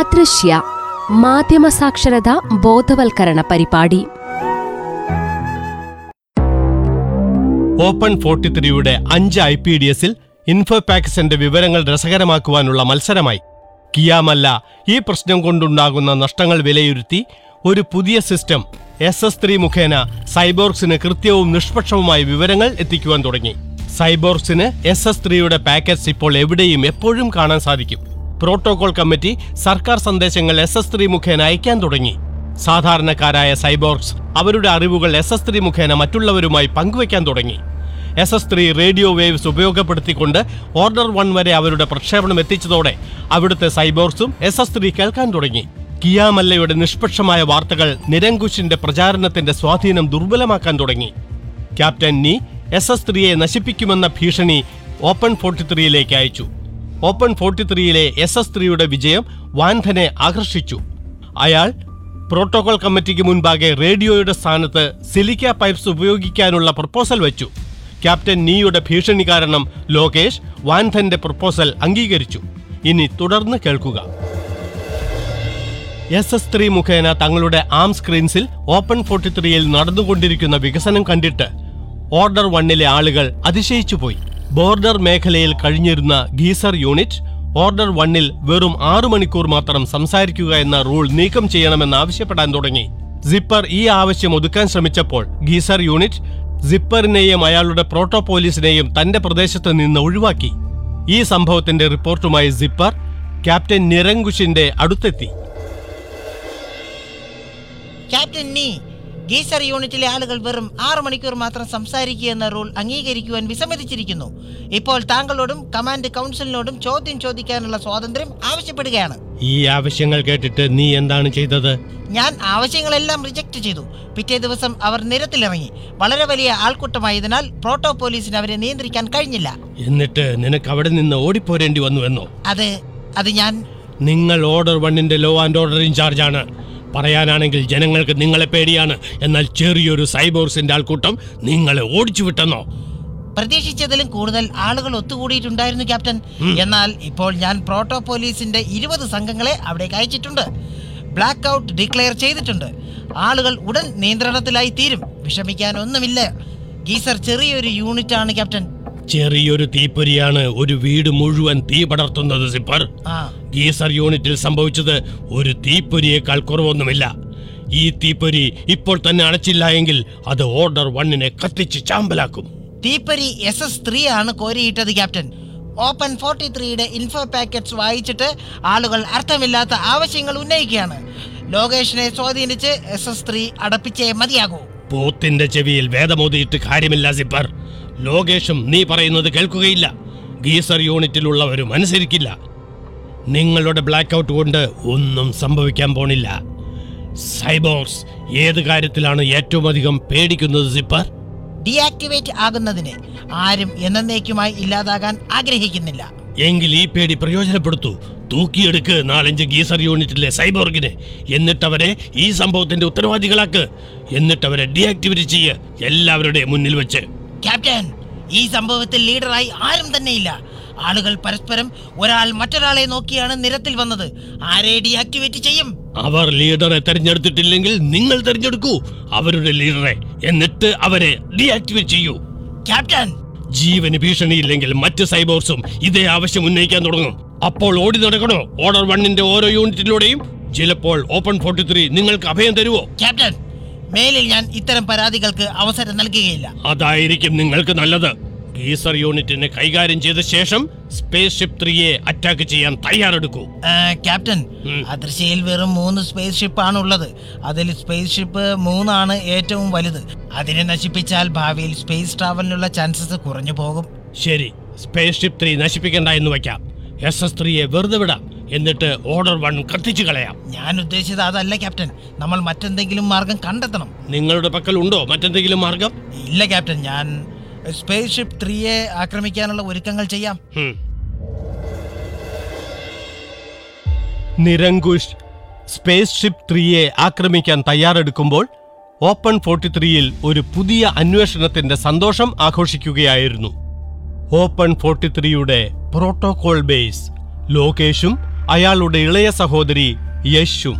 അദൃശ്യ മാധ്യമ സാക്ഷരത ബോധവൽക്കരണ പരിപാടി. ഓപ്പൺ ഫോർട്ടി ത്രീയുടെ അഞ്ച് ഐ പി ഡി എസിൽ ഇൻഫോപാക്സിന്റെ വിവരങ്ങൾ രസകരമാക്കുവാനുള്ള മത്സരമായി. കിയാമല്ല ഈ പ്രശ്നം കൊണ്ടുണ്ടാകുന്ന നഷ്ടങ്ങൾ വിലയിരുത്തി ഒരു പുതിയ സിസ്റ്റം എസ് എസ് ത്രീ മുഖേന സൈബോർഗ്സിന് കൃത്യവും നിഷ്പക്ഷവുമായ വിവരങ്ങൾ എത്തിക്കുവാൻ തുടങ്ങി. സൈബോർഗ്സിന് എസ് എസ് ത്രീയുടെ പാക്കറ്റ്സ് ഇപ്പോൾ എവിടെയും എപ്പോഴും കാണാൻ സാധിക്കും. പ്രോട്ടോകോൾ കമ്മിറ്റി സർക്കാർ സന്ദേശങ്ങൾ എസ് എസ് ത്രീ മുഖേന അയക്കാൻ തുടങ്ങി. സാധാരണക്കാരായ സൈബോർഗ്സ് അവരുടെ അറിവുകൾ എസ് എസ് ത്രീ മുഖേന മറ്റുള്ളവരുമായി പങ്കുവയ്ക്കാൻ തുടങ്ങി. S S three radio waves ഉപയോഗപ്പെടുത്തിക്കൊണ്ട് ഓർഡർ വൺ വരെ അവരുടെ പ്രക്ഷേപണം എത്തിച്ചതോടെ അവിടുത്തെ സൈബോർഗ്സും എസ് എസ് ത്രീ കേൾക്കാൻ തുടങ്ങി. കിയാമല്ലയുടെ നിഷ്പക്ഷമായ വാർത്തകൾ നിരങ്കുശിന്റെ പ്രചാരണത്തിന്റെ സ്വാധീനം ദുർബലമാക്കാൻ തുടങ്ങി. ക്യാപ്റ്റൻ നീ എസ് എസ് ത്രീയെ നശിപ്പിക്കുമെന്ന ഭീഷണി ഓപ്പൺ ഫോർട്ടി ത്രീയിലേക്ക് അയച്ചു. ഓപ്പൺ ഫോർട്ടി ത്രീയിലെ എസ് എസ് ത്രീയുടെ വിജയം വാൻധനെ ആകർഷിച്ചു. അയാൾ പ്രോട്ടോകോൾ കമ്മിറ്റിക്ക് മുൻപാകെ റേഡിയോയുടെ സ്ഥാനത്ത് സിലിക്ക പൈപ്സ് ഉപയോഗിക്കാനുള്ള പ്രപ്പോസൽ വെച്ചു. ക്യാപ്റ്റൻ നീയുടെ ഭീഷണി കാരണം ലോകേഷ് വാൻധന്റെ പ്രപ്പോസൽ അംഗീകരിച്ചു. ഇനി തുടർന്ന് കേൾക്കുക. എസ് എസ് ത്രീ മുഖേന തങ്ങളുടെ ആം സ്ക്രീൻസിൽ ഓപ്പൺ ഫോർട്ടി ത്രീയിൽ നടന്നുകൊണ്ടിരിക്കുന്ന വികസനം കണ്ടിട്ട് ഓർഡർ വണ്ണിലെ ആളുകൾ അതിശയിച്ചുപോയി. ബോർഡർ മേഖലയിൽ കഴിഞ്ഞിരുന്ന ഗീസർ യൂണിറ്റ് ഓർഡർ വണ്ണിൽ വെറും ആറു മണിക്കൂർ മാത്രം സംസാരിക്കുക എന്ന റൂൾ നീക്കം ചെയ്യണമെന്ന് ആവശ്യപ്പെടാൻ തുടങ്ങി. സിപ്പർ ഈ ആവശ്യം ഒതുക്കാൻ ശ്രമിച്ചപ്പോൾ ഗീസർ യൂണിറ്റ് സിപ്പറിനെയും അയാളുടെ പ്രോട്ടോ പോലീസിനെയും തന്റെ പ്രദേശത്ത് നിന്ന് ഒഴിവാക്കി. ഈ സംഭവത്തിന്റെ റിപ്പോർട്ടുമായി സിപ്പർ ക്യാപ്റ്റൻ നിരങ്കുശിന്റെ അടുത്തെത്തി. ക്യാപ്റ്റൻ നീ ഗീസർ യൂണിറ്റിലെ ആളുകൾ വെറും ആറു മണിക്കൂർ മാത്രം സംസാരിക്കുക എന്ന റൂൾ അംഗീകരിക്കുവാൻ വിസമ്മതിച്ചിരിക്കുന്നു. ഇപ്പോൾ താങ്കളോടും കമാൻഡ് കൗൺസിലിനോടും ചോദ്യം ചോദിക്കാനുള്ള സ്വാതന്ത്ര്യം ആവശ്യപ്പെടുകയാണ്. ഈ ആവശ്യങ്ങൾ കേട്ടിട്ട് നീ എന്താണ് ചെയ്തത്? ഞാൻ ആവശ്യങ്ങളെല്ലാം റിജക്റ്റ് ചെയ്തു. പിറ്റേ ദിവസം അവർ നിരത്തിലിറങ്ങി. വളരെ വലിയ ആൾക്കൂട്ടമായതിനാൽ പ്രോട്ടോ പോലീസിന് അവരെ നിയന്ത്രിക്കാൻ കഴിഞ്ഞില്ല. എന്നിട്ട് നിനക്ക് അവിടെ നിന്ന് ഓടിപ്പോരേണ്ടി വന്നുവെന്നോ? അതെ അത് ഞാൻ നിങ്ങൾ ഓർഡർ വണ്ണിന്റെ ലോ ആൻഡ് ഓർഡർ ഇൻചാർജ് ആണ് പറയാനാണെങ്കിൽ ജനങ്ങൾക്ക് നിങ്ങളെ പേടിയാണ്. എന്നാൽ ചെറിയൊരു സൈബോർസിന്റെ ആൾക്കൂട്ടം നിങ്ങളെ ഓടിച്ചു വിട്ടെന്നോ? പ്രതീക്ഷിച്ചതിലും കൂടുതൽ ആളുകൾ ഒത്തുകൂടിയിട്ടുണ്ടായിരുന്നു ക്യാപ്റ്റൻ. എന്നാൽ ഇപ്പോൾ ഞാൻ പ്രോട്ടോ പോലീസിന്റെ ഇരുപത് സംഘങ്ങളെ അവിടേക്ക് അയച്ചിട്ടുണ്ട്. ബ്ലാക്ക് ഔട്ട് ഡിക്ലെയർ ചെയ്തിട്ടുണ്ട്. ആളുകൾ ഉടൻ നിയന്ത്രണത്തിലായി തീരും. വിഷമിക്കാൻ ഒന്നുമില്ല ഗീസർ ചെറിയൊരു യൂണിറ്റാണ് ആണ് ക്യാപ്റ്റൻ. ചെറിയൊരു തീപ്പൊരിയാണ് ഒരു വീട് മുഴുവൻ തീ പടർത്തുന്നത് സിപ്പർ ഗീസർ യൂണിറ്റിൽ സംഭവിച്ചത് ഒരു തീപ്പൊരിയേക്കാൾ കുറവൊന്നുമില്ല. ഈ തീപ്പൊരി ഇപ്പോൾ തന്നെ അണച്ചില്ല എങ്കിൽ അത് ഓർഡർ വണ്ണിനെ കത്തിച്ച് ചാമ്പലാക്കും. തീപ്പൊരി എസ് എസ് ത്രീ ആണ് കോരിയിട്ടത് ക്യാപ്റ്റൻ. ഓപ്പൺ ഫോർട്ടി ത്രീയുടെ ഇൻഫോ പാക്കറ്റ്സ് വായിച്ചിട്ട് ആളുകൾ അർത്ഥമില്ലാത്ത ആവശ്യങ്ങൾ ഉന്നയിക്കുകയാണ്. ലോകേഷിനെ സ്വാധീനിച്ച് എസ് എസ് ത്രീ അടപ്പിച്ചേ മതിയാകൂ. പോത്തിന്റെ ചെവിയിൽ വേദമോതിയിട്ട് കാര്യമില്ല സിപ്പർ ലോകേഷും നീ പറയുന്നത് കേൾക്കുകയില്ല. ഗീസർ യൂണിറ്റിലുള്ളവരും അനുസരിക്കില്ല. നിങ്ങളുടെ ബ്ലാക്ക് ഔട്ട് കൊണ്ട് ഒന്നും സംഭവിക്കാൻ പോണില്ല. സൈബോർസ് ഏത് കാര്യത്തിലാണ് ഏറ്റവും അധികം പേടിക്കുന്നത് സിപ്പർ? ഡീആക്ടിവേറ്റ് ആകുന്നതിന് ആരും എന്നേക്കുമായി ഇല്ലാതാകാൻ ആഗ്രഹിക്കുന്നില്ല. എങ്കിൽ ഈ പേടി പ്രയോജനപ്പെടുത്തൂ. തൂക്കിയെടുക്ക് നാലഞ്ച് ഗീസർ യൂണിറ്റിലെ സൈബോർഗിനെ. എന്നിട്ടവരെ ഈ സംഭവത്തിന്റെ ഉത്തരവാദികളാക്ക്. എന്നിട്ടവരെ ഡീആക്ടിവേറ്റ് ചെയ്യ്. എല്ലാവരുടെയും മുന്നിൽ വെച്ച്. ക്യാപ്റ്റൻ ഈ സംഭവത്തിൽ ലീഡറായി ആരും തന്നെയില്ല. ആളുകൾ പരസ്പരം ഒരാൾ മറ്റൊരാളെ നോക്കിയാണ് നിരത്തിൽ വന്നത്. ആരെ ഡീആക്ടിവേറ്റ് ചെയ്യും? അവർ ലീഡറെ തെരഞ്ഞെടുത്തിട്ടില്ലെങ്കിൽ നിങ്ങൾ തെരഞ്ഞെടുക്കൂ. അവരുടെ ലീഡറെ എന്നിട്ട് അവരെ ഡീആക്ടിവേറ്റ് ചെയ്യൂ. ക്യാപ്റ്റൻ! ജീവന് ഭീഷണിയില്ലെങ്കിൽ മറ്റ് സൈബോർസും ഇതേ ആവശ്യം ഉന്നയിക്കാൻ തുടങ്ങും. അപ്പോൾ ഓടി നടക്കണോ? ഓർഡർ വണ്ണിന്റെ ഓരോ യൂണിറ്റിലൂടെയും. ചിലപ്പോൾ ഓപ്പൺ ഫോർട്ടി ത്രീ നിങ്ങൾക്ക് അഭയം തരുവോ? ക്യാപ്റ്റൻ മേലിൽ ഞാൻ ഇത്തരം പരാതികൾക്ക് അവസരം നൽകുകയില്ല. അതായിരിക്കും നിങ്ങൾക്ക് നല്ലത്. ഗീസർ യൂണിറ്റിനെ കൈകാര്യം ചെയ്ത ശേഷം സ്പേസ് ഷിപ്പ് ത്രീയെ അറ്റാക്ക് ചെയ്യാൻ തയ്യാറെടുക്കൂ. ക്യാപ്റ്റൻ അതിർശയിൽ അദൃശ്യയിൽ വെറും മൂന്ന് സ്പേസ് ഷിപ്പ് ആണ് ഉള്ളത് അതിൽ സ്പേസ് ഷിപ്പ് മൂന്നാണ് ഏറ്റവും വലുത്. അതിനെ നശിപ്പിച്ചാൽ ഭാവിയിൽ സ്പേസ് ട്രാവലിനുള്ള ചാൻസസ് കുറഞ്ഞു പോകും. ശരി സ്പേസ് ഷിപ്പ് ത്രീ നശിപ്പിക്കണ്ട എന്ന് വയ്ക്കാം. എസ് എസ് ത്രീയെ വെറുതെ വിടാം. എന്നിട്ട് ഓർഡർ വൺ കത്തിച്ചു കളയാം. ഞാൻ ഉദ്ദേശിച്ചത് അതല്ല ക്യാപ്റ്റൻ. നമ്മൾ മറ്റെന്തെങ്കിലും മാർഗം കണ്ടെത്തണം. നിങ്ങളുടെ പക്കൽ ഉണ്ടോ മറ്റെന്തെങ്കിലും മാർഗം? ഇല്ല ക്യാപ്റ്റൻ. ഞാൻ സ്പേസ് ഷിപ്പ് ത്രീയെ ആക്രമിക്കാനുള്ള ഒരുക്കങ്ങൾ ചെയ്യാം. നിരങ്കുഷ് സ്പേസ് ഷിപ്പ് ത്രീയെ ആക്രമിക്കാൻ തയ്യാറെടുക്കുമ്പോൾ ഓപ്പൺ ഫോർട്ടി ത്രീയിൽ ഒരു പുതിയ അന്വേഷണത്തിന്റെ സന്തോഷം ആഘോഷിക്കുകയായിരുന്നു. ഓപ്പൺ ഫോർട്ടി ത്രീയുടെ പ്രോട്ടോകോൾ ബേസ് ലോകേഷും അയാളുടെ ഇളയ സഹോദരി യശും.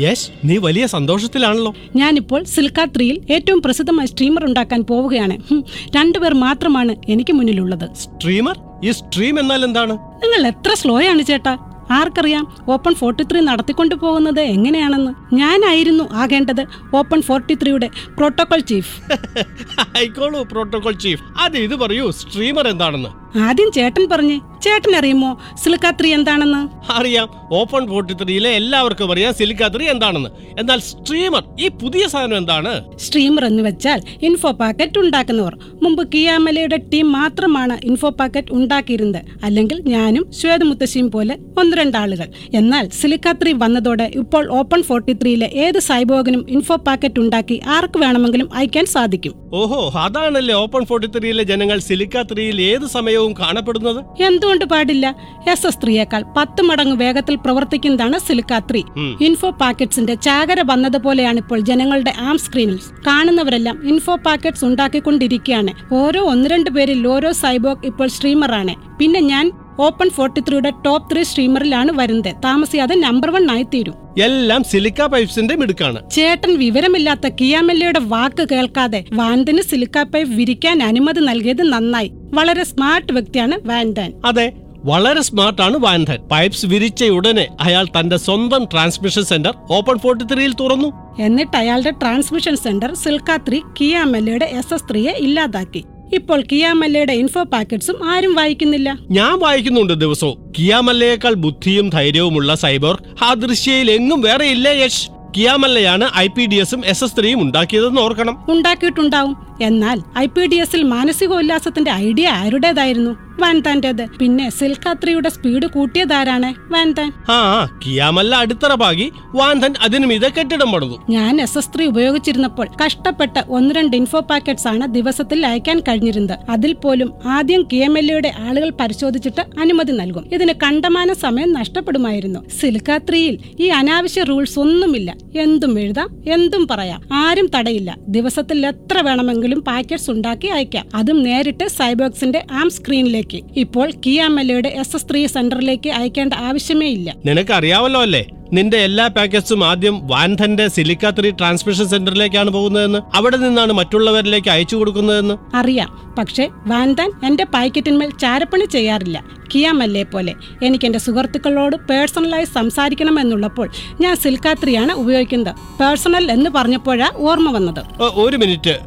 യശ് നീ വലിയ സന്തോഷത്തിലാണല്ലോ. ഞാനിപ്പോൾ സിൽക്ക ത്രീയിൽ ഏറ്റവും പ്രസിദ്ധമായ സ്ട്രീമർ ഉണ്ടാക്കാൻ പോവുകയാണ്. രണ്ടുപേർ മാത്രമാണ് എനിക്ക് മുന്നിലുള്ളത്. സ്ട്രീമർ? ഈ സ്ട്രീം എന്നാൽ എന്താണ്? നിങ്ങൾ എത്ര സ്ലോ ആണ് ചേട്ടാ? ആർക്കറിയാം ഓപ്പൺ ഫോർട്ടി ത്രീ നടത്തിക്കൊണ്ടു പോകുന്നത് എങ്ങനെയാണെന്ന്. ഞാനായിരുന്നു ആകേണ്ടത് ഓപ്പൺ ഫോർട്ടി ത്രീയുടെ പ്രോട്ടോകോൾ ചീഫ്. ആയിക്കോളൂ protocol chief. അത് ഇത് പറയൂ സ്ട്രീമർ എന്താണെന്ന്. ആദ്യം ചേട്ടൻ പറഞ്ഞേ ചേട്ടൻ അറിയുമോ സിലിക്കാത്രി എന്താണെന്ന്? അറിയാം. ഓപ്പൺ ഫോർട്ടി ത്രീയിലെ എല്ലാവർക്കും അറിയാം സിലിക്കാത്രി എന്താണെന്ന്. എന്നാൽ സ്ട്രീമർ ഈ പുതിയ സാധനം എന്താണ്? സ്ട്രീമർ എന്ന് വെച്ചാൽ ഇൻഫോ പാക്കറ്റ് ഉണ്ടാക്കുന്നവർ. മുമ്പ് കിയാമലയുടെ ടീം മാത്രമാണ് ഇൻഫോ പാക്കറ്റ് ഉണ്ടാക്കിയിരുന്നത്. അല്ലെങ്കിൽ ഞാനും ശ്വേത മുത്തശ്ശിയും പോലെ ഒന്ന് രണ്ടാളുകൾ എന്നാൽ സിലിക്കാത്രി വന്നതോടെ ഇപ്പോൾ ഓപ്പൺ ഫോർട്ടി ത്രീയിലെ ഏത് സൈബോഗിനും ഇൻഫോ പാക്കറ്റ് ഉണ്ടാക്കി ആർക്ക് വേണമെങ്കിലും അയക്കാൻ സാധിക്കും. ഓഹോ അതാണല്ലേ ഓപ്പൺ ഫോർട്ടി ത്രീയിലെ ജനങ്ങൾ സിലിക്കാത്രിയിൽ ഏത് സമയവും കാണപ്പെടുന്നത്? എന്തുകൊണ്ട് പാടില്ല? എസ് എസ് ത്രീയേക്കാൾ പത്ത് മടങ്ങ് വേഗത്തിൽ പ്രവർത്തിക്കുന്നതാണ് സിലിക്കാ ത്രീ. ഇൻഫോ പാക്കറ്റ്സിന്റെ ചാകര വന്നതുപോലെയാണ് ഇപ്പോൾ ജനങ്ങളുടെ ആം സ്ക്രീനിൽ. കാണുന്നവരെല്ലാം ഇൻഫോ പാക്കറ്റ്സ് ഉണ്ടാക്കിക്കൊണ്ടിരിക്കുകയാണ്. ഓരോ ഒന്ന് രണ്ട് പേരിൽ ഓരോ സൈബോഗ് ഇപ്പോൾ സ്ട്രീമറാണ് പിന്നെ ഞാൻ ഓപ്പൺ ഫോർട്ടി ത്രീയുടെ ടോപ്പ് ത്രീ സ്ട്രീമറിലാണ് വരുന്നത്. താമസിയാതെ നമ്പർ വൺ ആയി തീരും എല്ലാം സിലിക്ക പൈപ്സിന്റെ മിടുക്കാണ്. ചേട്ടൻ വിവരമില്ലാത്ത കിയാമെല്ലയുടെ വാക്ക് കേൾക്കാതെ വാൻതന് സിലിക്ക പൈപ്പ് വിരിക്കാൻ അനുമതി നൽകിയത് നന്നായി. വളരെ സ്മാർട്ട് വ്യക്തിയാണ് വാൻഡൻ. അതെ വളരെ സ്മാർട്ട് ആണ് വാൻധൻ പൈപ്സ് വിരിച്ച ഉടനെ അയാൾ തന്റെ സ്വന്തം ട്രാൻസ്മിഷൻ സെന്റർ ഓപ്പൺ ഫോർട്ടി ത്രീയിൽ തുറന്നു. എന്നിട്ട് അയാളുടെ ട്രാൻസ്മിഷൻ സെന്റർ സിൽക്ക ത്രീ കിയാമെല്ലയുടെ എസ് എസ് ത്രീയെ ഇല്ലാതാക്കി. ഇപ്പോൾ കിയാമല്ലയുടെ ഇൻഫോ പാക്കറ്റ്സും ആരും വായിക്കുന്നില്ല. ഞാൻ വായിക്കുന്നുണ്ട് ദിവസവും. കിയാമല്ലയേക്കാൾ ബുദ്ധിയും ധൈര്യവുമുള്ള സൈബർ ആ ദൃശ്യയിൽ എങ്ങും വേറെ ഇല്ല യശ്. കിയാമല്ലയാണ് ഐ പി ഡി എസും എസ് എസ് ത്രീയും ഉണ്ടാക്കിയതെന്ന് ഓർക്കണം. ഉണ്ടാക്കിയിട്ടുണ്ടാവും. എന്നാൽ ഐ പി ഡി എസിൽ മാനസികോല്ലാസത്തിന്റെ ഐഡിയ ആരുടേതായിരുന്നു? വാൻതാന്റേത് പിന്നെ സിൽക്കാത്രിയുടെ സ്പീഡ് കൂട്ടിയതാരാണ് വാൻതാൻ? ആ കിയാമല്ല അടിത്തറ പാകി വാൻധൻ അതിനു മീതെ കെട്ടിടം പണിതു. ഞാൻ എസ് എസ് ത്രീ ഉപയോഗിച്ചിരുന്നപ്പോൾ കഷ്ടപ്പെട്ട് ഒന്ന് രണ്ട് ഇൻഫോ പാക്കറ്റ്സ് ആണ് ദിവസത്തിൽ അയക്കാൻ കഴിഞ്ഞിരുന്നത്. അതിൽ പോലും ആദ്യം കെ എം എൽ എയുടെ ആളുകൾ പരിശോധിച്ചിട്ട് അനുമതി നൽകും. ഇതിന് കണ്ടമാന സമയം നഷ്ടപ്പെടുമായിരുന്നു. സിലിക്ക ത്രീയിൽ ഈ അനാവശ്യ റൂൾസ് ഒന്നുമില്ല. എന്തും എഴുതാം എന്തും പറയാം. ആരും തടയില്ല. ദിവസത്തിൽ എത്ര വേണമെങ്കിലും പാക്കറ്റ്സ് ഉണ്ടാക്കി അയക്കാം. അതും നേരിട്ട് സൈബോക്സിന്റെ ആം സ്ക്രീനിലേക്ക്. ഇപ്പോൾ കിയാമല്ലയുടെ എസ് എസ് ത്രീ സെന്ററിലേക്ക് അയക്കേണ്ട ആവശ്യമേ ഇല്ല. നിനക്ക് അറിയാവല്ലോ അല്ലേ? നിന്റെ എല്ലാ പാക്കറ്റ്സും ആദ്യം വാൻധന്റെ സിലിക്ക ത്രീ ട്രാൻസ്മിഷൻ സെന്ററിലേക്കാണ് പോകുന്നതെന്ന് അവിടെ നിന്നാണ് മറ്റുള്ളവരിലേക്ക് അയച്ചു കൊടുക്കുന്നതെന്ന്? അറിയാം. പക്ഷേ വാൻതാൻ എന്റെ പാക്കറ്റിന്മേൽ ചാരപ്പണി ചെയ്യാറില്ല. കിയാമല്ലേ പോലെ എനിക്ക് എന്റെ സുഹൃത്തുക്കളോട് പേഴ്സണലായി സംസാരിക്കണമെന്നുള്ളപ്പോൾ ഞാൻ സിൽക്കാത്രിയാണ് ഉപയോഗിക്കുന്നത്. പേഴ്സണൽ എന്ന് പറഞ്ഞപ്പോഴാ ഓർമ്മ വന്നത്. ഒരു മിനിറ്റ്.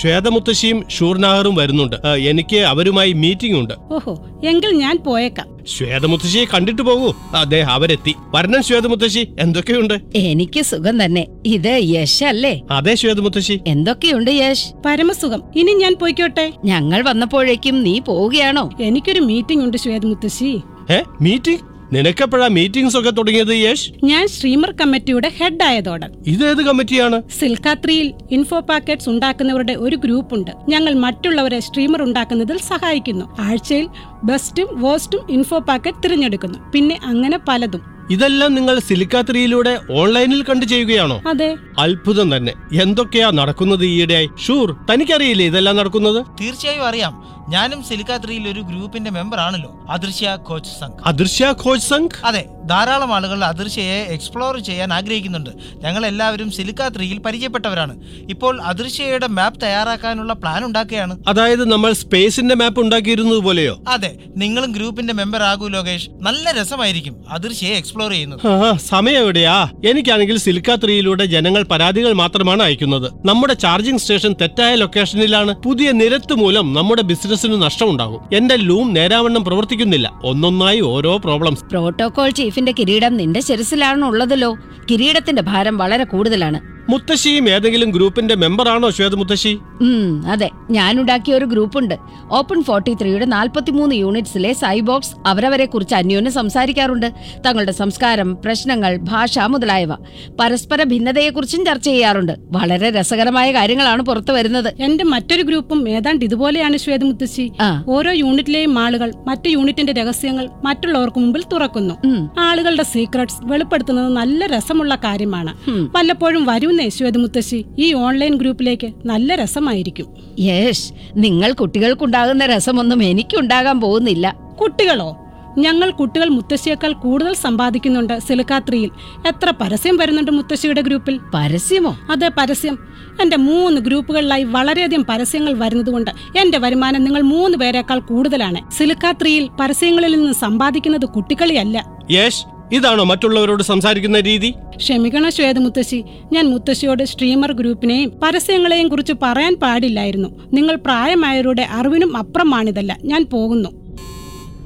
ശ്വേതമുത്തശ്ശിയും ഷൂർനാഹറും വരുന്നുണ്ട്. എനിക്ക് അവരുമായി മീറ്റിംഗ് ഉണ്ട്. ഓഹോ എങ്കിൽ ഞാൻ പോയേക്കാം. ശ്വേതമുത്തശ്ശിയെ കണ്ടിട്ട് പോകൂ. അതെ അവരെത്തി. വരണം ശ്വേതമുത്തശ്ശി. എന്തൊക്കെയുണ്ട്? എനിക്ക് സുഖം തന്നെ. ഇത് യശ് അല്ലേ? അതെ ശ്വേതമുത്തശ്ശി. എന്തൊക്കെയുണ്ട് യശ്? പരമസുഖം. ഇനി ഞാൻ പോയിക്കോട്ടെ? ഞങ്ങൾ വന്നപ്പോഴേക്കും നീ പോവുകയാണോ? എനിക്കൊരു മീറ്റിംഗ് ഉണ്ട് ശ്വേതമുത്തശ്ശി. ഏ? മീറ്റിംഗ് നിനക്കെപ്പോഴാ മീറ്റിംഗ്സ് ഒക്കെ തുടങ്ങിയത് യേശ്? ഞാൻ സ്ട്രീമർ കമ്മിറ്റിയുടെ ഹെഡ് ആയതോടെ ഇതേത് കമ്മിറ്റിയാണ് സിൽക്കാത്രിയിൽ ഇൻഫോ പാക്കറ്റ്സ് ഉണ്ടാക്കുന്നവരുടെ ഒരു ഗ്രൂപ്പ് ഉണ്ട് ഞങ്ങൾ മറ്റുള്ളവരെ സ്ട്രീമർ ഉണ്ടാക്കുന്നതിൽ സഹായിക്കുന്നു. ആഴ്ചയിൽ ബെസ്റ്റും വേസ്റ്റും ഇൻഫോ പാക്കറ്റ് തിരഞ്ഞെടുക്കുന്നു. പിന്നെ അങ്ങനെ പലതും. ഇതെല്ലാം നിങ്ങൾ സിലിക്ക സിലിക്കാത്രിയിലൂടെ ഓൺലൈനിൽ കണ്ടു ചെയ്യുകയാണോ? അതെ. അത്ഭുതം തന്നെ. എന്തൊക്കെയാ നടക്കുന്നത് ഈയിടെയായി ഷൂർ തനിക്കറിയില്ലേ ഇതെല്ലാം നടക്കുന്നത്? തീർച്ചയായും അറിയാം. ഞാനും സിലിക്ക സിലിക്കാത്രിയിൽ ഒരു ഗ്രൂപ്പിന്റെ മെമ്പർ ആണല്ലോ അദൃശ്യ കോച്ച് സംഘ്. അദൃശ്യ കോച്ച് സംഘ്? അതെ ധാരാളം ആളുകൾ അദൃശ്യയെ എക്സ്പ്ലോർ ചെയ്യാൻ ആഗ്രഹിക്കുന്നുണ്ട്. ഞങ്ങൾ എല്ലാവരും സിലിക്കാത്രിയിൽ പരിചയപ്പെട്ടവരാണ്. ഇപ്പോൾ അദൃശ്യയുടെ മാപ്പ് തയ്യാറാക്കാനുള്ള പ്ലാൻ ഉണ്ടാക്കുകയാണ്. അതായത് നമ്മൾ സ്പേസിന്റെ മാപ്പ് ഉണ്ടാക്കിയിരുന്നത് പോലെയോ? അതെ നിങ്ങളും ഗ്രൂപ്പിന്റെ മെമ്പർ ആകൂ ലോകേഷ്. നല്ല രസമായിരിക്കും. അദൃശ്യയെ എക്സ്പ്ലോർ ചെയ്യുന്നത്. ആ, സമയം എവിടെയാ? എനിക്കാണെങ്കിൽ സിലിക്കാത്രിയിലൂടെ ജനങ്ങൾ പരാതികൾ മാത്രമാണ് അയക്കുന്നത്. നമ്മുടെ ചാർജിംഗ് സ്റ്റേഷൻ തെറ്റായ ലൊക്കേഷനിലാണ്. പുതിയ നിരത്ത് മൂലം നമ്മുടെ ബിസിനസ്സിന് നഷ്ടമുണ്ടാകും. എന്റെ ലൂം നേരാവണ്ണം പ്രവർത്തിക്കുന്നില്ല. ഒന്നൊന്നായി ഓരോ പ്രോബ്ലംസ്. പ്രോട്ടോകോൾ ചീഫിന്റെ കിരീടം നിന്റെ ശിരസിലാണുള്ളതല്ലോ. കിരീടത്തിന്റെ ഭാരം വളരെ കൂടുതലാണ്. മുത്തശ്ശിയും ഏതെങ്കിലും ഗ്രൂപ്പിന്റെ മെമ്പറാണോ ശ്വേത മുത്തശ്ശി? അതെ അതെ. ഞാനുണ്ടാക്കിയ ഒരു ഗ്രൂപ്പുണ്ട്. ഓപ്പൺ ഫോർട്ടി ത്രീയുടെ നാൽപ്പത്തിമൂന്ന് യൂണിറ്റ്സിലെ സൈബോക്സ് അവരവരെ കുറിച്ച് അന്യോന്യം സംസാരിക്കാറുണ്ട്. തങ്ങളുടെ സംസ്കാരം പ്രശ്നങ്ങൾ ഭാഷ മുതലായവ പരസ്പര ഭിന്നതയെക്കുറിച്ചും ചർച്ച ചെയ്യാറുണ്ട്. വളരെ രസകരമായ കാര്യങ്ങളാണ് പുറത്തു വരുന്നത്. എന്റെ മറ്റൊരു ഗ്രൂപ്പും ഏതാണ്ട് ഇതുപോലെയാണ് ശ്വേത മുത്തശ്ശി. ഓരോ യൂണിറ്റിലെയും ആളുകൾ മറ്റു യൂണിറ്റിന്റെ രഹസ്യങ്ങൾ മറ്റുള്ളവർക്ക് മുമ്പിൽ തുറക്കുന്നു. ആളുകളുടെ സീക്രട്സ് വെളിപ്പെടുത്തുന്നത് നല്ല രസമുള്ള കാര്യമാണ്. പലപ്പോഴും വല്ലപ്പോഴും വരുന്നേ ശ്വേതമുത്തശ്ശി ഈ ഓൺലൈൻ ഗ്രൂപ്പിലേക്ക് നല്ല രസമായിരിക്കും. യേശ് നിങ്ങൾ കുട്ടികൾക്കുണ്ടാകുന്ന രസമൊന്നും എനിക്കുണ്ടാകാൻ പോകുന്നില്ല. കുട്ടികളോ? ഞങ്ങൾ കുട്ടികൾ മുത്തശ്ശിയേക്കാൾ കൂടുതൽ സമ്പാദിക്കുന്നുണ്ട് സിലിക്കാത്രിയിൽ. എത്ര പരസ്യം വരുന്നുണ്ട് മുത്തശ്ശിയുടെ ഗ്രൂപ്പിൽ? പരസ്യമോ? അതെ പരസ്യം. എന്റെ മൂന്ന് ഗ്രൂപ്പുകളിലായി വളരെയധികം പരസ്യങ്ങൾ വരുന്നതുകൊണ്ട് എന്റെ വരുമാനം നിങ്ങൾ മൂന്ന് പേരെക്കാൾ കൂടുതലാണ്. സിലിക്കാത്രിയിൽ പരസ്യങ്ങളിൽ നിന്ന് സമ്പാദിക്കുന്നത് കുട്ടികളിയല്ല. യേശ് ഇതാണോ മറ്റുള്ളവരോട് സംസാരിക്കുന്ന രീതി? ക്ഷമിക്കണം ശ്വേത മുത്തശ്ശി. ഞാൻ മുത്തശ്ശിയോട് സ്ട്രീമർ ഗ്രൂപ്പിനെയും പരസ്യങ്ങളെയും കുറിച്ച് പറയാൻ പാടില്ലായിരുന്നു. നിങ്ങൾ പ്രായമായവരുടെ അറിവിനും അപ്പുറമാണിതല്ല. ഞാൻ പോകുന്നു.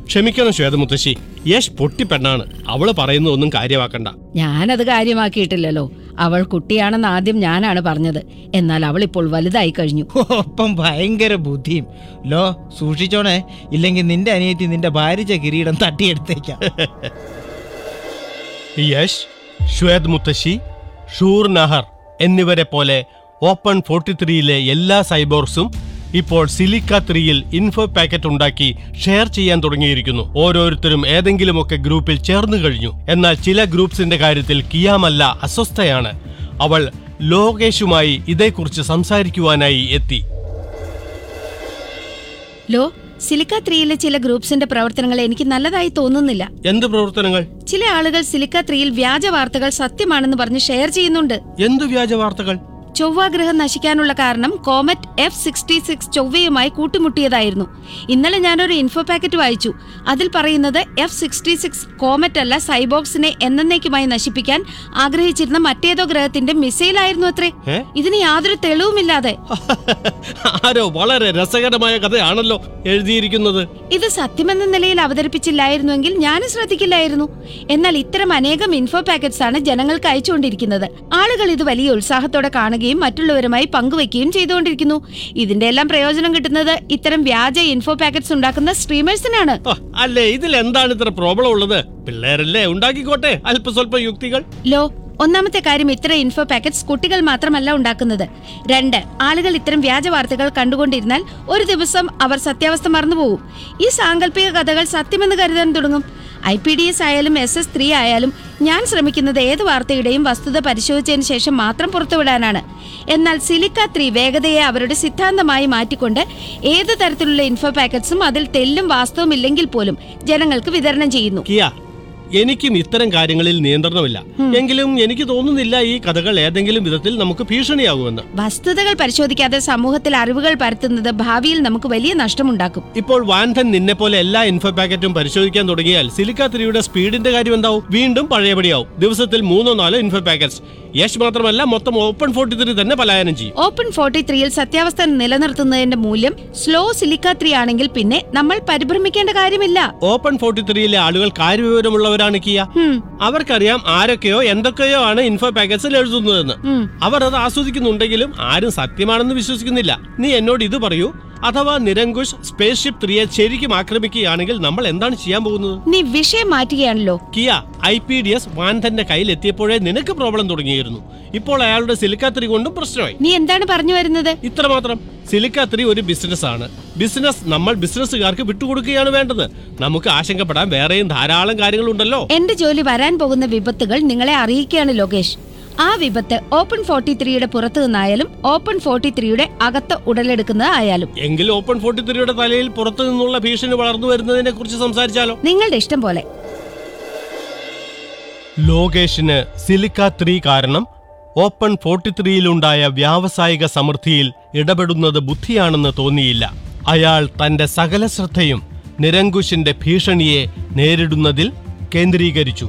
ക്ഷമിക്കണം ശ്വേത മുത്തശ്ശി. യേശ് പൊട്ടിപ്പെണ്ണാണ് അവൾ പറയുന്നതൊന്നും കാര്യമാക്കണ്ട. ഞാനത് കാര്യമാക്കിയിട്ടില്ലല്ലോ. അവൾ കുട്ടിയാണെന്ന് ആദ്യം ഞാനാണ് പറഞ്ഞത്. എന്നാൽ അവൾ ഇപ്പോൾ വലുതായി കഴിഞ്ഞു. ഒപ്പം ഭയങ്കര ബുദ്ധിയും. ലോ സൂക്ഷിച്ചോണേ. ഇല്ലെങ്കിൽ നിന്റെ അനിയത്തി നിന്റെ ഭാരിച്ച കിരീടം തട്ടിയെടുത്തേക്കാം. യശ് ശ്വേത് മുത്തശ്ശി ഷൂർ നഹർ എന്നിവരെ പോലെ ഓപ്പൺ ഫോർട്ടി ത്രീയിലെ എല്ലാ സൈബോർസും ഇപ്പോൾ സിലിക്ക ത്രീയിൽ ഇൻഫോ പാക്കറ്റ് ഉണ്ടാക്കി ഷെയർ ചെയ്യാൻ തുടങ്ങിയിരിക്കുന്നു. ഓരോരുത്തരും ഏതെങ്കിലുമൊക്കെ ഗ്രൂപ്പിൽ ചേർന്നു കഴിഞ്ഞു. എന്നാൽ ചില ഗ്രൂപ്പ്സിന്റെ കാര്യത്തിൽ കിയാമല്ല അസ്വസ്ഥയാണ്. അവൾ ലോകേഷുമായി ഇതേക്കുറിച്ച് സംസാരിക്കുവാനായി എത്തി. ലോ സിലിക്ക ത്രീയിലെ ചില ഗ്രൂപ്പ്സിന്റെ പ്രവർത്തനങ്ങൾ എനിക്ക് നല്ലതായി തോന്നുന്നില്ല. എന്ത് പ്രവർത്തനങ്ങൾ? ചില ആളുകൾ സിലിക്ക ത്രീയിൽ വ്യാജ വാർത്തകൾ സത്യമാണെന്ന് പറഞ്ഞ് ഷെയർ ചെയ്യുന്നുണ്ട്. എന്ത് വ്യാജ വാർത്തകൾ? ചൊവ്വാഗ്രഹം നശിക്കാനുള്ള കാരണം കോമറ്റ് എഫ് സിക്സ്റ്റി സിക്സ് ചൊവ്വയുമായി കൂട്ടിമുട്ടിയതായിരുന്നു. ഇന്നലെ ഞാനൊരു ഇൻഫോ പാക്കറ്റ് വായിച്ചു. അതിൽ പറയുന്നത് എഫ് സിക്സ്റ്റി സിക്സ് കോമറ്റ് അല്ല സൈബോക്സിനെ എന്നേക്കുമായി നശിപ്പിക്കാൻ ആഗ്രഹിച്ചിരുന്ന മറ്റേതോ ഗ്രഹത്തിന്റെ മിസൈലായിരുന്നു അത്രേ? ഇതിന് യാതൊരു തെളിവുമില്ലാതെ. ആരോ വളരെ രസകരമായ കഥയാണല്ലോ എഴുതിയിരിക്കുന്നത്. ഇത് സത്യമെന്ന നിലയിൽ അവതരിപ്പിച്ചില്ലായിരുന്നുവെങ്കിൽ ഞാനും ശ്രദ്ധിക്കില്ലായിരുന്നു. എന്നാൽ ഇത്തരം അനേകം ഇൻഫോ പാക്കറ്റ്സ് ആണ് ജനങ്ങൾക്ക് അയച്ചുകൊണ്ടിരിക്കുന്നത്. ആളുകൾ ഇത് വലിയ ഉത്സാഹത്തോടെ കാണുകയും മറ്റുള്ളവരുമായി പങ്കുവയ്ക്കുകയും ചെയ്തുകൊണ്ടിരിക്കുന്നു. ഇതിന്റെ എല്ലാം പ്രയോജനം കിട്ടുന്നത് ഇത്തരം വ്യാജ ഇൻഫോ പാക്കറ്റ്സ് ഉണ്ടാക്കുന്ന സ്ട്രീമേഴ്സിനാണ് അല്ലേ? ഇതിൽ എന്താണ് ഇത്ര പ്രോബ്ലം ഉള്ളത്? പിള്ളേരല്ലേ? ഉണ്ടാക്കിക്കോട്ടെ. അല്പസ്വല്പ യുക്തികൾ. ലോ ഒന്നാമത്തെ കാര്യം ഇത്ര ഇൻഫോ പാക്കറ്റ്സ് കുട്ടികൾ മാത്രമല്ല ഉണ്ടാക്കുന്നത്. രണ്ട് ആളുകൾ ഇത്തരം വ്യാജ വാർത്തകൾ കണ്ടുകൊണ്ടിരുന്നാൽ ഒരു ദിവസം അവർ സത്യാവസ്ഥ മറന്നുപോകും. ഈ സാങ്കല്പിക കഥകൾ സത്യമെന്ന് കരുതാൻ തുടങ്ങും. ഐ പി ഡി എസ് ആയാലും എസ് എസ് ത്രീ ആയാലും ഞാൻ ശ്രമിക്കുന്നത് ഏത് വാർത്തയുടെയും വസ്തുത പരിശോധിച്ചതിന് ശേഷം മാത്രം പുറത്തുവിടാനാണ്. എന്നാൽ സിലിക്ക ത്രീ വേഗതയെ അവരുടെ സിദ്ധാന്തമായി മാറ്റിക്കൊണ്ട് ഏത് തരത്തിലുള്ള ഇൻഫോ പാക്കറ്റ്സും അതിൽ തെല്ലും വാസ്തവമില്ലെങ്കിൽ പോലും ജനങ്ങൾക്ക് വിതരണം ചെയ്യുന്നു. എനിക്കും ഇത്തരം കാര്യങ്ങളിൽ നിയന്ത്രണമില്ല. എങ്കിലും എനിക്ക് തോന്നുന്നില്ല ഈ കഥകൾ ഏതെങ്കിലും വിധത്തിൽ നമുക്ക് ഭീഷണിയാകുമെന്ന് വസ്തുതകൾ പരിശോധിക്കാതെ സമൂഹത്തിൽ അറിവുകൾ പരത്തുന്നത് ഭാവിയിൽ നമുക്ക് വലിയ നഷ്ടമുണ്ടാക്കും. ഇപ്പോൾ വാൻധൻ നിന്നെ പോലെ എല്ലാ ഇൻഫോ പാക്കറ്റും പരിശോധിക്കാൻ തുടങ്ങിയാൽ സിലിക്ക ത്രീയുടെ സ്പീഡിന്റെ കാര്യം എന്താവും? വീണ്ടും പഴയപടിയാവും. ദിവസത്തിൽ മൂന്നോ നാലോ ഇൻഫോ പാക്കറ്റ്സ് യശ് മാത്രമല്ല മൊത്തം ഓപ്പൺ ഫോർട്ടി ത്രീ തന്നെ പലായനം ചെയ്യും. ഓപ്പൺ ഫോർട്ടി ത്രീയിൽ സത്യാവസ്ഥ നിലനിർത്തുന്നതിന്റെ മൂല്യം സ്ലോ സിലിക്ക ത്രീ ആണെങ്കിൽ പിന്നെ നമ്മൾ പരിഭ്രമിക്കേണ്ട കാര്യമില്ല. ഓപ്പൺ ഫോർട്ടി ത്രീയിലെ ആളുകൾ കാര്യവിവരമുള്ളവരാണ് കിയ? ഹും, അവർക്കറിയാം ആരൊക്കെയോ എന്തൊക്കെയോ ആണ് ഇൻഫോ പാക്കറ്റ്സിൽ എഴുതുന്നതെന്ന്. അവർ അത് ആസ്വദിക്കുന്നുണ്ടെങ്കിലും ആരും സത്യമാണെന്ന് വിശ്വസിക്കുന്നില്ല. നീ എന്നോട് ഇത് പറയൂ. അഥവാ നിരങ്കുശ് സ്പേസ് ഷിപ്പ് ത്രീയെ ശരിക്കും ആക്രമിക്കുകയാണെങ്കിൽ നമ്മൾ എന്താണ് ചെയ്യാൻ പോകുന്നത്? നീ വിഷയം മാറ്റുകയാണല്ലോ. കിയ ഐ പി ഡി എസ് വാൻധന്റെ കയ്യിൽ എത്തിയപ്പോഴേ നിനക്ക് പ്രോബ്ലം തുടങ്ങിയിരുന്നു. ഇപ്പോൾ അയാളുടെ സിലിക്കാത്രി കൊണ്ടും പ്രശ്നമായി. നീ എന്താണ് പറഞ്ഞു വരുന്നത്? ഇത്രമാത്രം മാത്രം. ത്രീ ഒരു ബിസിനസ് ആണ്. ബിസിനസ് നമ്മൾ ബിസിനസ്സുകാർക്ക് വിട്ടുകൊടുക്കുകയാണ് വേണ്ടത്. നമുക്ക് ആശങ്കപ്പെടാൻ വേറെയും ധാരാളം കാര്യങ്ങളുണ്ടല്ലോ. എന്റെ ജോലി വരാൻ പോകുന്ന വിപത്തുകൾ നിങ്ങളെ അറിയിക്കുകയാണ് ലോകേഷ്. ആ വിപത്ത് ഓപ്പൺ ഫോർട്ടി ത്രീയുടെ പുറത്തു നിന്നായാലും ഓപ്പൺ ഫോർട്ടി ത്രീയുടെ അകത്ത് ഉടലെടുക്കുന്നത് ആയാലും എങ്കിൽ ഓപ്പൺ ഫോർട്ടി ത്രീയുടെ തലയിൽ പുറത്തു നിന്നുള്ള ഭീഷണി വളർന്നു വരുന്നതിനെ കുറിച്ച് സംസാരിച്ചാലോ? നിങ്ങളുടെ ഇഷ്ടം പോലെ. ലോകേഷിന് സിലിക്ക ത്രീ കാരണം ഓപ്പൺ ഫോർട്ടി ത്രീയിലുണ്ടായ വ്യാവസായിക സമൃദ്ധിയിൽ ഇടപെടുന്നത് ബുദ്ധിയാണെന്ന് തോന്നിയില്ല. അയാൾ തന്റെ സകല ശ്രദ്ധയും നിരങ്കുശിന്റെ ഭീഷണിയെ നേരിടുന്നതിൽ കേന്ദ്രീകരിച്ചു.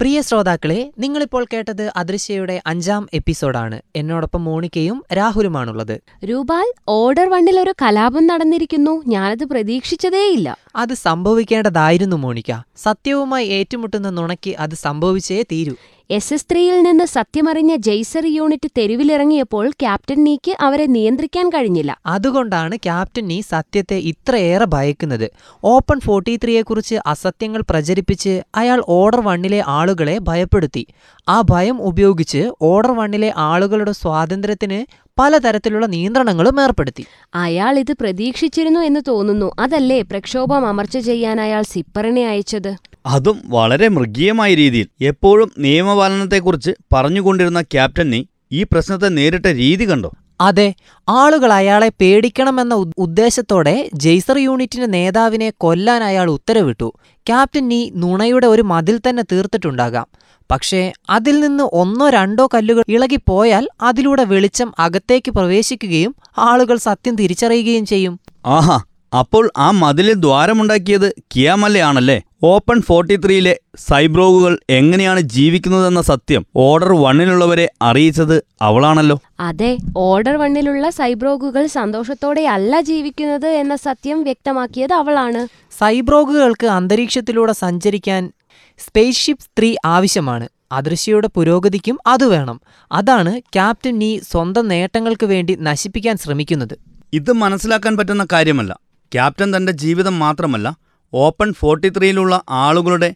പ്രിയ ശ്രോതാക്കളെ നിങ്ങളിപ്പോൾ കേട്ടത് അദൃശ്യയുടെ അഞ്ചാം എപ്പിസോഡാണ്. എന്നോടൊപ്പം മോണിക്കയും രാഹുലുമാണുള്ളത്. രൂപാൽ ഓർഡർ വണ്ണിൽ ഒരു കലാപം നടന്നിരിക്കുന്നു. ഞാനത് പ്രതീക്ഷിച്ചതേയില്ല അത് സംഭവിക്കേണ്ടതായിരുന്നു മോണിക്ക. സത്യവുമായി ഏറ്റുമുട്ടുന്ന നുണയ്ക്ക് അത് സംഭവിച്ചേ തീരൂ. എസ് എസ് ത്രീയിൽ നിന്ന് സത്യമറിഞ്ഞ ജെയ്സർ യൂണിറ്റ് തെരുവിലിറങ്ങിയപ്പോൾ ക്യാപ്റ്റൻ നീക്ക് അവരെ നിയന്ത്രിക്കാൻ കഴിഞ്ഞില്ല. അതുകൊണ്ടാണ് ക്യാപ്റ്റൻ നീ സത്യത്തെ ഇത്രയേറെ ഭയക്കുന്നത്. ഓപ്പൺ ഫോർട്ടി ത്രീയെക്കുറിച്ച് അസത്യങ്ങൾ പ്രചരിപ്പിച്ച് അയാൾ ഓർഡർ വണ്ണിലെ ആളുകളെ ഭയപ്പെടുത്തി. ആ ഭയം ഉപയോഗിച്ച് ഓർഡർ വണ്ണിലെ ആളുകളുടെ സ്വാതന്ത്ര്യത്തിന് പലതരത്തിലുള്ള നിയന്ത്രണങ്ങളും ഏർപ്പെടുത്തി. അയാൾ ഇത് പ്രതീക്ഷിച്ചിരുന്നു എന്ന് തോന്നുന്നു. അതല്ലേ പ്രക്ഷോഭം അമർച്ച ചെയ്യാൻ അയാൾ സിപ്പറിനെ അയച്ചത്? അതും വളരെ മൃഗീയമായ രീതിയിൽ. എപ്പോഴും നിയമപാലനത്തെക്കുറിച്ച് പറഞ്ഞുകൊണ്ടിരുന്ന ക്യാപ്റ്റനെ ഈ പ്രശ്നത്തെ നേരിട്ട രീതി കണ്ടോ? അതെ ആളുകൾ അയാളെ പേടിക്കണമെന്ന ഉദ്ദേശത്തോടെ ജെയ്സർ യൂണിറ്റിന്റെ നേതാവിനെ കൊല്ലാൻ അയാൾ ഉത്തരവിട്ടു. ക്യാപ്റ്റൻ നീ നുണയുടെ ഒരു മതിൽ തന്നെ തീർത്തിട്ടുണ്ടാകാം. പക്ഷേ അതിൽ നിന്ന് ഒന്നോ രണ്ടോ കല്ലുകൾ ഇളകിപ്പോയാൽ അതിലൂടെ വെളിച്ചം അകത്തേക്ക് പ്രവേശിക്കുകയും ആളുകൾ സത്യം തിരിച്ചറിയുകയും ചെയ്യും. ആഹാ അപ്പോൾ ആ മതിലിൽ ദ്വാരമുണ്ടാക്കിയത് കിയാമല്ലയാണല്ലേ? ഓപ്പൺ ഫോർട്ടി ത്രീയിലെ സൈബ്രോഗുകൾ എങ്ങനെയാണ് ജീവിക്കുന്നതെന്ന സത്യം ഓർഡർ വണ്ണിലുള്ളവരെ അറിയിച്ചത് അവളാണല്ലോ. അതെ ഓർഡർ വണ്ണിലുള്ള സൈബ്രോഗുകൾ സന്തോഷത്തോടെ അല്ല ജീവിക്കുന്നത് എന്ന സത്യം വ്യക്തമാക്കിയത് അവളാണ്. സൈബ്രോഗുകൾക്ക് അന്തരീക്ഷത്തിലൂടെ സഞ്ചരിക്കാൻ സ്പേസ് ഷിപ്പ് ത്രീ ആവശ്യമാണ്. അദൃശ്യയുടെ പുരോഗതിക്കും അത് വേണം. അതാണ് ക്യാപ്റ്റൻ നീ സ്വന്തം നേട്ടങ്ങൾക്ക് വേണ്ടി നശിപ്പിക്കാൻ ശ്രമിക്കുന്നത്. ഇത് മനസ്സിലാക്കാൻ പറ്റുന്ന കാര്യമല്ല. ക്യാപ്റ്റൻ തന്റെ ജീവിതം മാത്രമല്ല ഓപ്പൺ ഫോർട്ടി ത്രീയിലുള്ള ആളുകളുടെ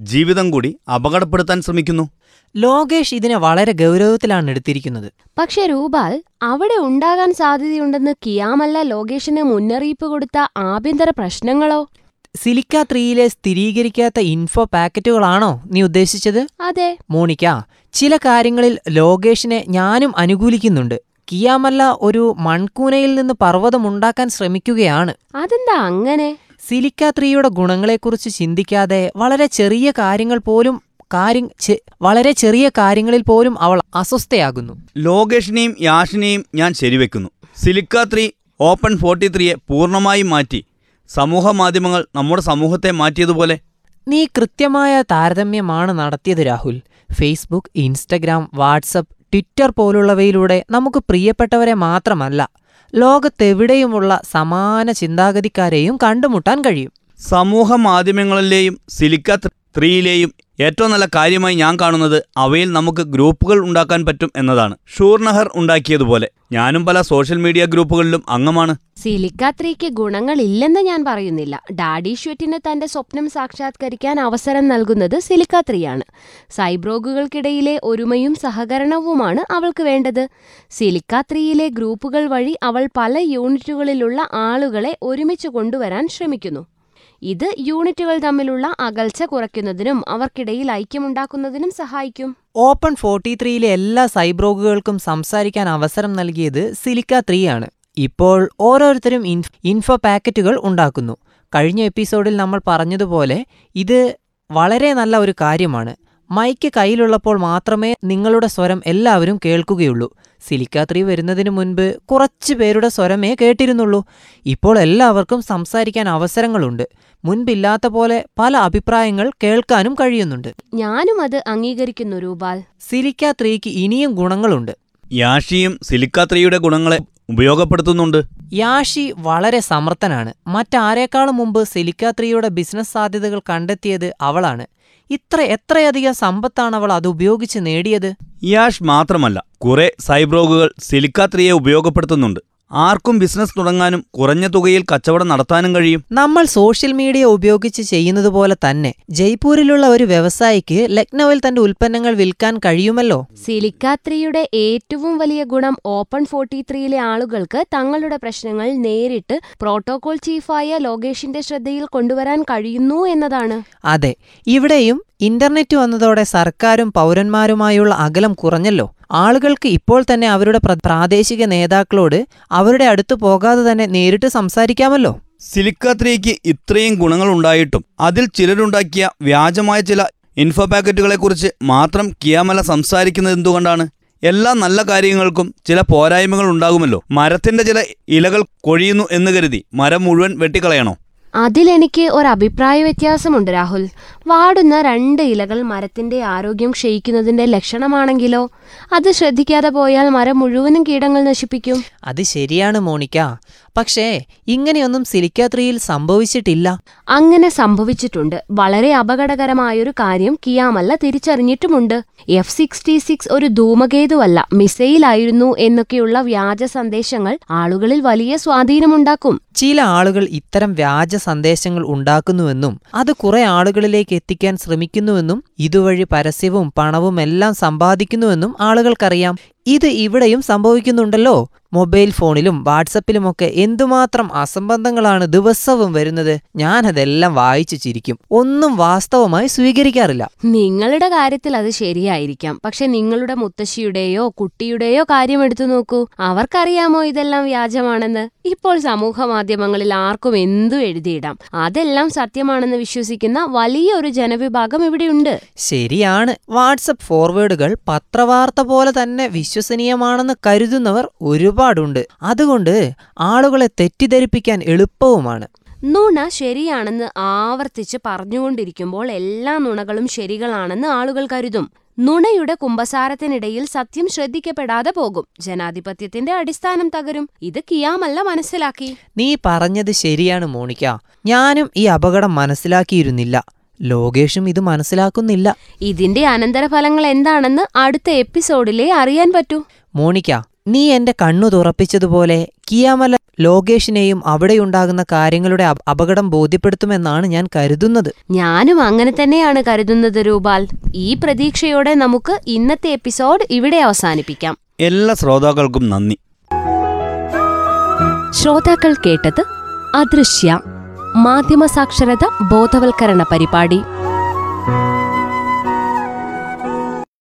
ജീവിതം കൂടി അപകടപ്പെടുത്താൻ ശ്രമിക്കുന്നു. ലോകേഷ് ഇതിനെ വളരെ ഗൗരവത്തിലാണ് എടുത്തിരിക്കുന്നത്. പക്ഷെ രൂപാൽ അവിടെ ഉണ്ടാകാൻ സാധ്യതയുണ്ടെന്ന് കിയാമല്ല ലോകേഷിന് മുന്നറിയിപ്പ് കൊടുത്ത ആഭ്യന്തര പ്രശ്നങ്ങളോ? സിലിക്ക ത്രീയിലെ സ്ഥിരീകരിക്കാത്ത ഇൻഫോ പാക്കറ്റുകളാണോ നീ ഉദ്ദേശിച്ചത്? അതെ. മോണിക്ക ചില കാര്യങ്ങളിൽ ലോകേഷിനെ ഞാനും അനുകൂലിക്കുന്നുണ്ട്. കിയാമല്ല ഒരു മൺകൂനയിൽ നിന്ന് പർവതമുണ്ടാക്കാൻ ശ്രമിക്കുകയാണ്. അതെന്താ അങ്ങനെ? സിലിക്ക ത്രീയുടെ ഗുണങ്ങളെക്കുറിച്ച് ചിന്തിക്കാതെ വളരെ ചെറിയ കാര്യങ്ങൾ പോലും കാര്യം വളരെ ചെറിയ കാര്യങ്ങളിൽ പോലും അവൾ അസ്വസ്ഥയാകുന്നു. ലോകേഷിനെയും യാഷിനെയും ഞാൻ ശരിവെക്കുന്നു. സിലിക്ക ത്രീ ഓപ്പൺ ഫോർട്ടി ത്രീയെ പൂർണമായും മാറ്റി. സമൂഹ മാധ്യമങ്ങൾ നമ്മുടെ സമൂഹത്തെ മാറ്റിയതുപോലെ. നീ കൃത്യമായ താരതമ്യമാണ് നടത്തിയത് Rahul. Facebook Instagram WhatsApp Twitter പോലുള്ളവയിലൂടെ നമുക്ക് പ്രിയപ്പെട്ടവരെ മാത്രമല്ല. ലോകത്തെവിടെയുമുള്ള സമാന ചിന്താഗതിക്കാരെയും കണ്ടുമുട്ടാൻ കഴിയും. സമൂഹ മാധ്യമങ്ങളിലെയും സിലിക്ക ത്രീയിലെയും ഏറ്റവും നല്ല കാര്യമായി ഞാൻ കാണുന്നത് അവയിൽ നമുക്ക് ഗ്രൂപ്പുകൾ ഉണ്ടാക്കാൻ പറ്റും എന്നതാണ്. ഷൂർനഹർ ഉണ്ടാക്കിയതുപോലെ. ഞാനും പല സോഷ്യൽ മീഡിയ ഗ്രൂപ്പുകളിലും അംഗമാണ്. സിലിക്ക ത്രീക്ക് ഗുണങ്ങളില്ലെന്ന് ഞാൻ പറയുന്നില്ല. ഡാഡി ഷ്വറ്റിന് തന്റെ സ്വപ്നം സാക്ഷാത്കരിക്കാൻ അവസരം നൽകുന്നത് സിലിക്കാത്രിയാണ്. സൈബ്രോഗുകൾക്കിടയിലെ ഒരുമയും സഹകരണവുമാണ് അവൾക്ക് വേണ്ടത്. സിലിക്ക ത്രീയിലെ ഗ്രൂപ്പുകൾ വഴി അവൾ പല യൂണിറ്റുകളിലുള്ള ആളുകളെ ഒരുമിച്ച് കൊണ്ടുവരാൻ ശ്രമിക്കുന്നു. ഇത് യൂണിറ്റുകൾ തമ്മിലുള്ള അകൽച്ച കുറയ്ക്കുന്നതിനും അവർക്കിടയിൽ ഐക്യമുണ്ടാക്കുന്നതിനും സഹായിക്കും. ഓപ്പൺ ഫോർട്ടി ത്രീയിലെ എല്ലാ സൈബ്രോഗുകൾക്കും സംസാരിക്കാൻ അവസരം നൽകിയത് സിലിക്ക ത്രീ ആണ് ഇപ്പോൾ ഓരോരുത്തരും ഇൻഫോ പാക്കറ്റുകൾ ഉണ്ടാക്കുന്നു. കഴിഞ്ഞ എപ്പിസോഡിൽ നമ്മൾ പറഞ്ഞതുപോലെ ഇത് വളരെ നല്ല ഒരു കാര്യമാണ്. മൈക്ക് കയ്യിലുള്ളപ്പോൾ മാത്രമേ നിങ്ങളുടെ സ്വരം എല്ലാവരും കേൾക്കുകയുള്ളൂ. സിലിക്ക ത്രീ വരുന്നതിന് മുൻപ് കുറച്ച് പേരുടെ സ്വരമേ കേട്ടിരുന്നുള്ളൂ. ഇപ്പോൾ എല്ലാവർക്കും സംസാരിക്കാൻ അവസരങ്ങളുണ്ട്. മുൻപില്ലാത്ത പോലെ പല അഭിപ്രായങ്ങൾ കേൾക്കാനും കഴിയുന്നുണ്ട്. ഞാനും അത് അംഗീകരിക്കുന്നു രൂപാൽ. സിലിക്കാത്രീക്ക് ഇനിയും ഗുണങ്ങളുണ്ട്. യാഷിയും സിലിക്കാത്രീയുടെ ഗുണങ്ങളെ ഉപയോഗപ്പെടുത്തുന്നുണ്ട്. യാഷി വളരെ സമർത്ഥനാണ്. മറ്റാരേക്കാളും മുമ്പ് സിലിക്കാത്രീയുടെ ബിസിനസ് സാധ്യതകൾ കണ്ടെത്തിയത് അവളാണ്. ഇത്ര എത്രയധികം സമ്പത്താണ് അവൾ അത് ഉപയോഗിച്ച് നേടിയത്? യാഷ് മാത്രമല്ല കുറെ സൈബ്രോഗുകൾ സിലിക്കാത്രിയെ ഉപയോഗപ്പെടുത്തുന്നുണ്ട്. ആർക്കും ബിസിനസ് തുടങ്ങാനും കുറഞ്ഞ തുകയിൽ കച്ചവടം നടത്താനും കഴിയും. നമ്മൾ സോഷ്യൽ മീഡിയ ഉപയോഗിച്ച് ചെയ്യുന്നത് പോലെ തന്നെ ജയ്പൂരിലുള്ള ഒരു വ്യവസായിക്ക് ലക്നൌവിൽ തന്റെ ഉൽപ്പന്നങ്ങൾ വിൽക്കാൻ കഴിയുമല്ലോ? സിലിക്കാത്രിയുടെ ഏറ്റവും വലിയ ഗുണം ഓപ്പൺ ഫോർട്ടി ത്രീയിലെ ആളുകൾക്ക് തങ്ങളുടെ പ്രശ്നങ്ങൾ നേരിട്ട് പ്രോട്ടോകോൾ ചീഫായ ലോകേഷിന്റെ ശ്രദ്ധയിൽ കൊണ്ടുവരാൻ കഴിയുന്നു എന്നതാണ്. അതെ ഇവിടെയും ഇന്റർനെറ്റ് വന്നതോടെ സർക്കാരും പൗരന്മാരുമായുള്ള അകലം കുറഞ്ഞല്ലോ. ആളുകൾക്ക് ഇപ്പോൾ തന്നെ അവരുടെ പ്രാദേശിക നേതാക്കളോട് അവരുടെ അടുത്ത് പോകാതെ തന്നെ നേരിട്ട് സംസാരിക്കാമല്ലോ. സിലിക്ക ത്രീക്ക് ഇത്രയും ഗുണങ്ങൾ ഉണ്ടായിട്ടും അതിൽ ചിലരുണ്ടാക്കിയ വ്യാജമായ ചില ഇൻഫോ പാക്കറ്റുകളെക്കുറിച്ച് മാത്രം കിയാമല സംസാരിക്കുന്നത് എന്തുകൊണ്ടാണ്? എല്ലാ നല്ല കാര്യങ്ങൾക്കും ചില പോരായ്മകൾ ഉണ്ടാകുമല്ലോ. മരത്തിന്റെ ചില ഇലകൾ കൊഴിയുന്നു എന്ന് കരുതി മരം മുഴുവൻ വെട്ടിക്കളയണോ? അതിലെനിക്ക് ഒരു അഭിപ്രായ വ്യത്യാസമുണ്ട് രാഹുൽ. വാടുന്ന രണ്ട് ഇലകൾ മരത്തിന്റെ ആരോഗ്യം ക്ഷയിക്കുന്നതിന്റെ ലക്ഷണമാണെങ്കിലോ? അത് ശ്രദ്ധിക്കാതെ പോയാൽ മരം മുഴുവനും കീടങ്ങൾ നശിപ്പിക്കും. അത് ശരിയാണ് മോണിക്ക. പക്ഷേ ഇങ്ങനെയൊന്നും സിലിക്കാത്രിയിൽ സംഭവിച്ചിട്ടില്ല. അങ്ങനെ സംഭവിച്ചിട്ടുണ്ട്. വളരെ അപകടകരമായൊരു കാര്യം കിയാമല്ല തിരിച്ചറിഞ്ഞിട്ടുമുണ്ട്. എഫ് സിക്സ്റ്റി സിക്സ് ഒരു ധൂമകേതുവല്ല മിസൈലായിരുന്നു എന്നൊക്കെയുള്ള വ്യാജ സന്ദേശങ്ങൾ ആളുകളിൽ വലിയ സ്വാധീനമുണ്ടാക്കും. ചില ആളുകൾ ഇത്തരം വ്യാജ സന്ദേശങ്ങൾ ഉണ്ടാക്കുന്നുവെന്നും അത് കുറെ ആളുകളിലേക്ക് എത്തിക്കാൻ ശ്രമിക്കുന്നുവെന്നും ഇതുവഴി പരസ്യവും പണവും എല്ലാം സമ്പാദിക്കുന്നുവെന്നും ആളുകൾക്കറിയാം. ഇത് ഇവിടെയും സംഭവിക്കുന്നുണ്ടല്ലോ. മൊബൈൽ ഫോണിലും വാട്സപ്പിലുമൊക്കെ എന്തുമാത്രം അസംബന്ധങ്ങളാണ് ദിവസവും വരുന്നത് ഞാൻ അതെല്ലാം വായിച്ചു ചിരിക്കും. ഒന്നും വാസ്തവമായി സ്വീകരിക്കാറില്ല. നിങ്ങളുടെ കാര്യത്തിൽ അത് ശരിയായിരിക്കാം. പക്ഷെ നിങ്ങളുടെ മുത്തശ്ശിയുടെയോ കുട്ടിയുടെയോ കാര്യം എടുത്തു നോക്കൂ. അവർക്കറിയാമോ ഇതെല്ലാം വ്യാജമാണെന്ന്? ഇപ്പോൾ സമൂഹ മാധ്യമങ്ങളിൽ ആർക്കും എന്തു എഴുതിയിടാം. അതെല്ലാം സത്യമാണെന്ന് വിശ്വസിക്കുന്ന വലിയൊരു ജനവിഭാഗം ഇവിടെയുണ്ട്. ശരിയാണ്. വാട്സപ്പ് ഫോർവേഡുകൾ പത്രവാർത്ത പോലെ തന്നെ വിശ്വസനീയമാണെന്ന് കരുതുന്നവർ ഒരുപാടുണ്ട്. അതുകൊണ്ട് ആളുകളെ തെറ്റിദ്ധരിപ്പിക്കാൻ എളുപ്പവുമാണ്. നുണ ശരിയാണെന്ന് ആവർത്തിച്ച് പറഞ്ഞുകൊണ്ടിരിക്കുമ്പോൾ എല്ലാ നുണകളും ശരികളാണെന്ന് ആളുകൾ കരുതും. നുണയുടെ കുമ്പസാരത്തിനിടയിൽ സത്യം ശ്രദ്ധിക്കപ്പെടാതെ പോകും. ജനാധിപത്യത്തിന്റെ അടിസ്ഥാനം തകരും. ഇത് കിയാമല്ല മനസ്സിലാക്കി. നീ പറഞ്ഞത് ശരിയാണ് മോണിക്ക. ഞാനും ഈ അപകടം മനസ്സിലാക്കിയിരുന്നില്ല. ലോകേഷും ഇത് മനസ്സിലാക്കുന്നില്ല. ഇതിന്റെ അനന്തരഫലങ്ങൾ എന്താണെന്ന് അടുത്ത എപ്പിസോഡിലേ അറിയാൻ പറ്റൂ. മോണിക്ക നീ എന്റെ കണ്ണു തുറപ്പിച്ചതുപോലെ കിയാമല ലോകേഷിനെയും അവിടെയുണ്ടാകുന്ന കാര്യങ്ങളുടെ അപ- അപകടം ബോധ്യപ്പെടുത്തുമെന്നാണ് ഞാൻ കരുതുന്നത്. ഞാനും അങ്ങനെ തന്നെയാണ് കരുതുന്നത് രൂപാൽ. ഈ പ്രതീക്ഷയോടെ നമുക്ക് ഇന്നത്തെ എപ്പിസോഡ് ഇവിടെ അവസാനിപ്പിക്കാം. എല്ലാ ശ്രോതാക്കൾക്കും നന്ദി. ശ്രോതാക്കൾ കേട്ടത് അദൃശ്യ. മാധ്യമ സാക്ഷരത ബോധവൽക്കരണ പരിപാടി.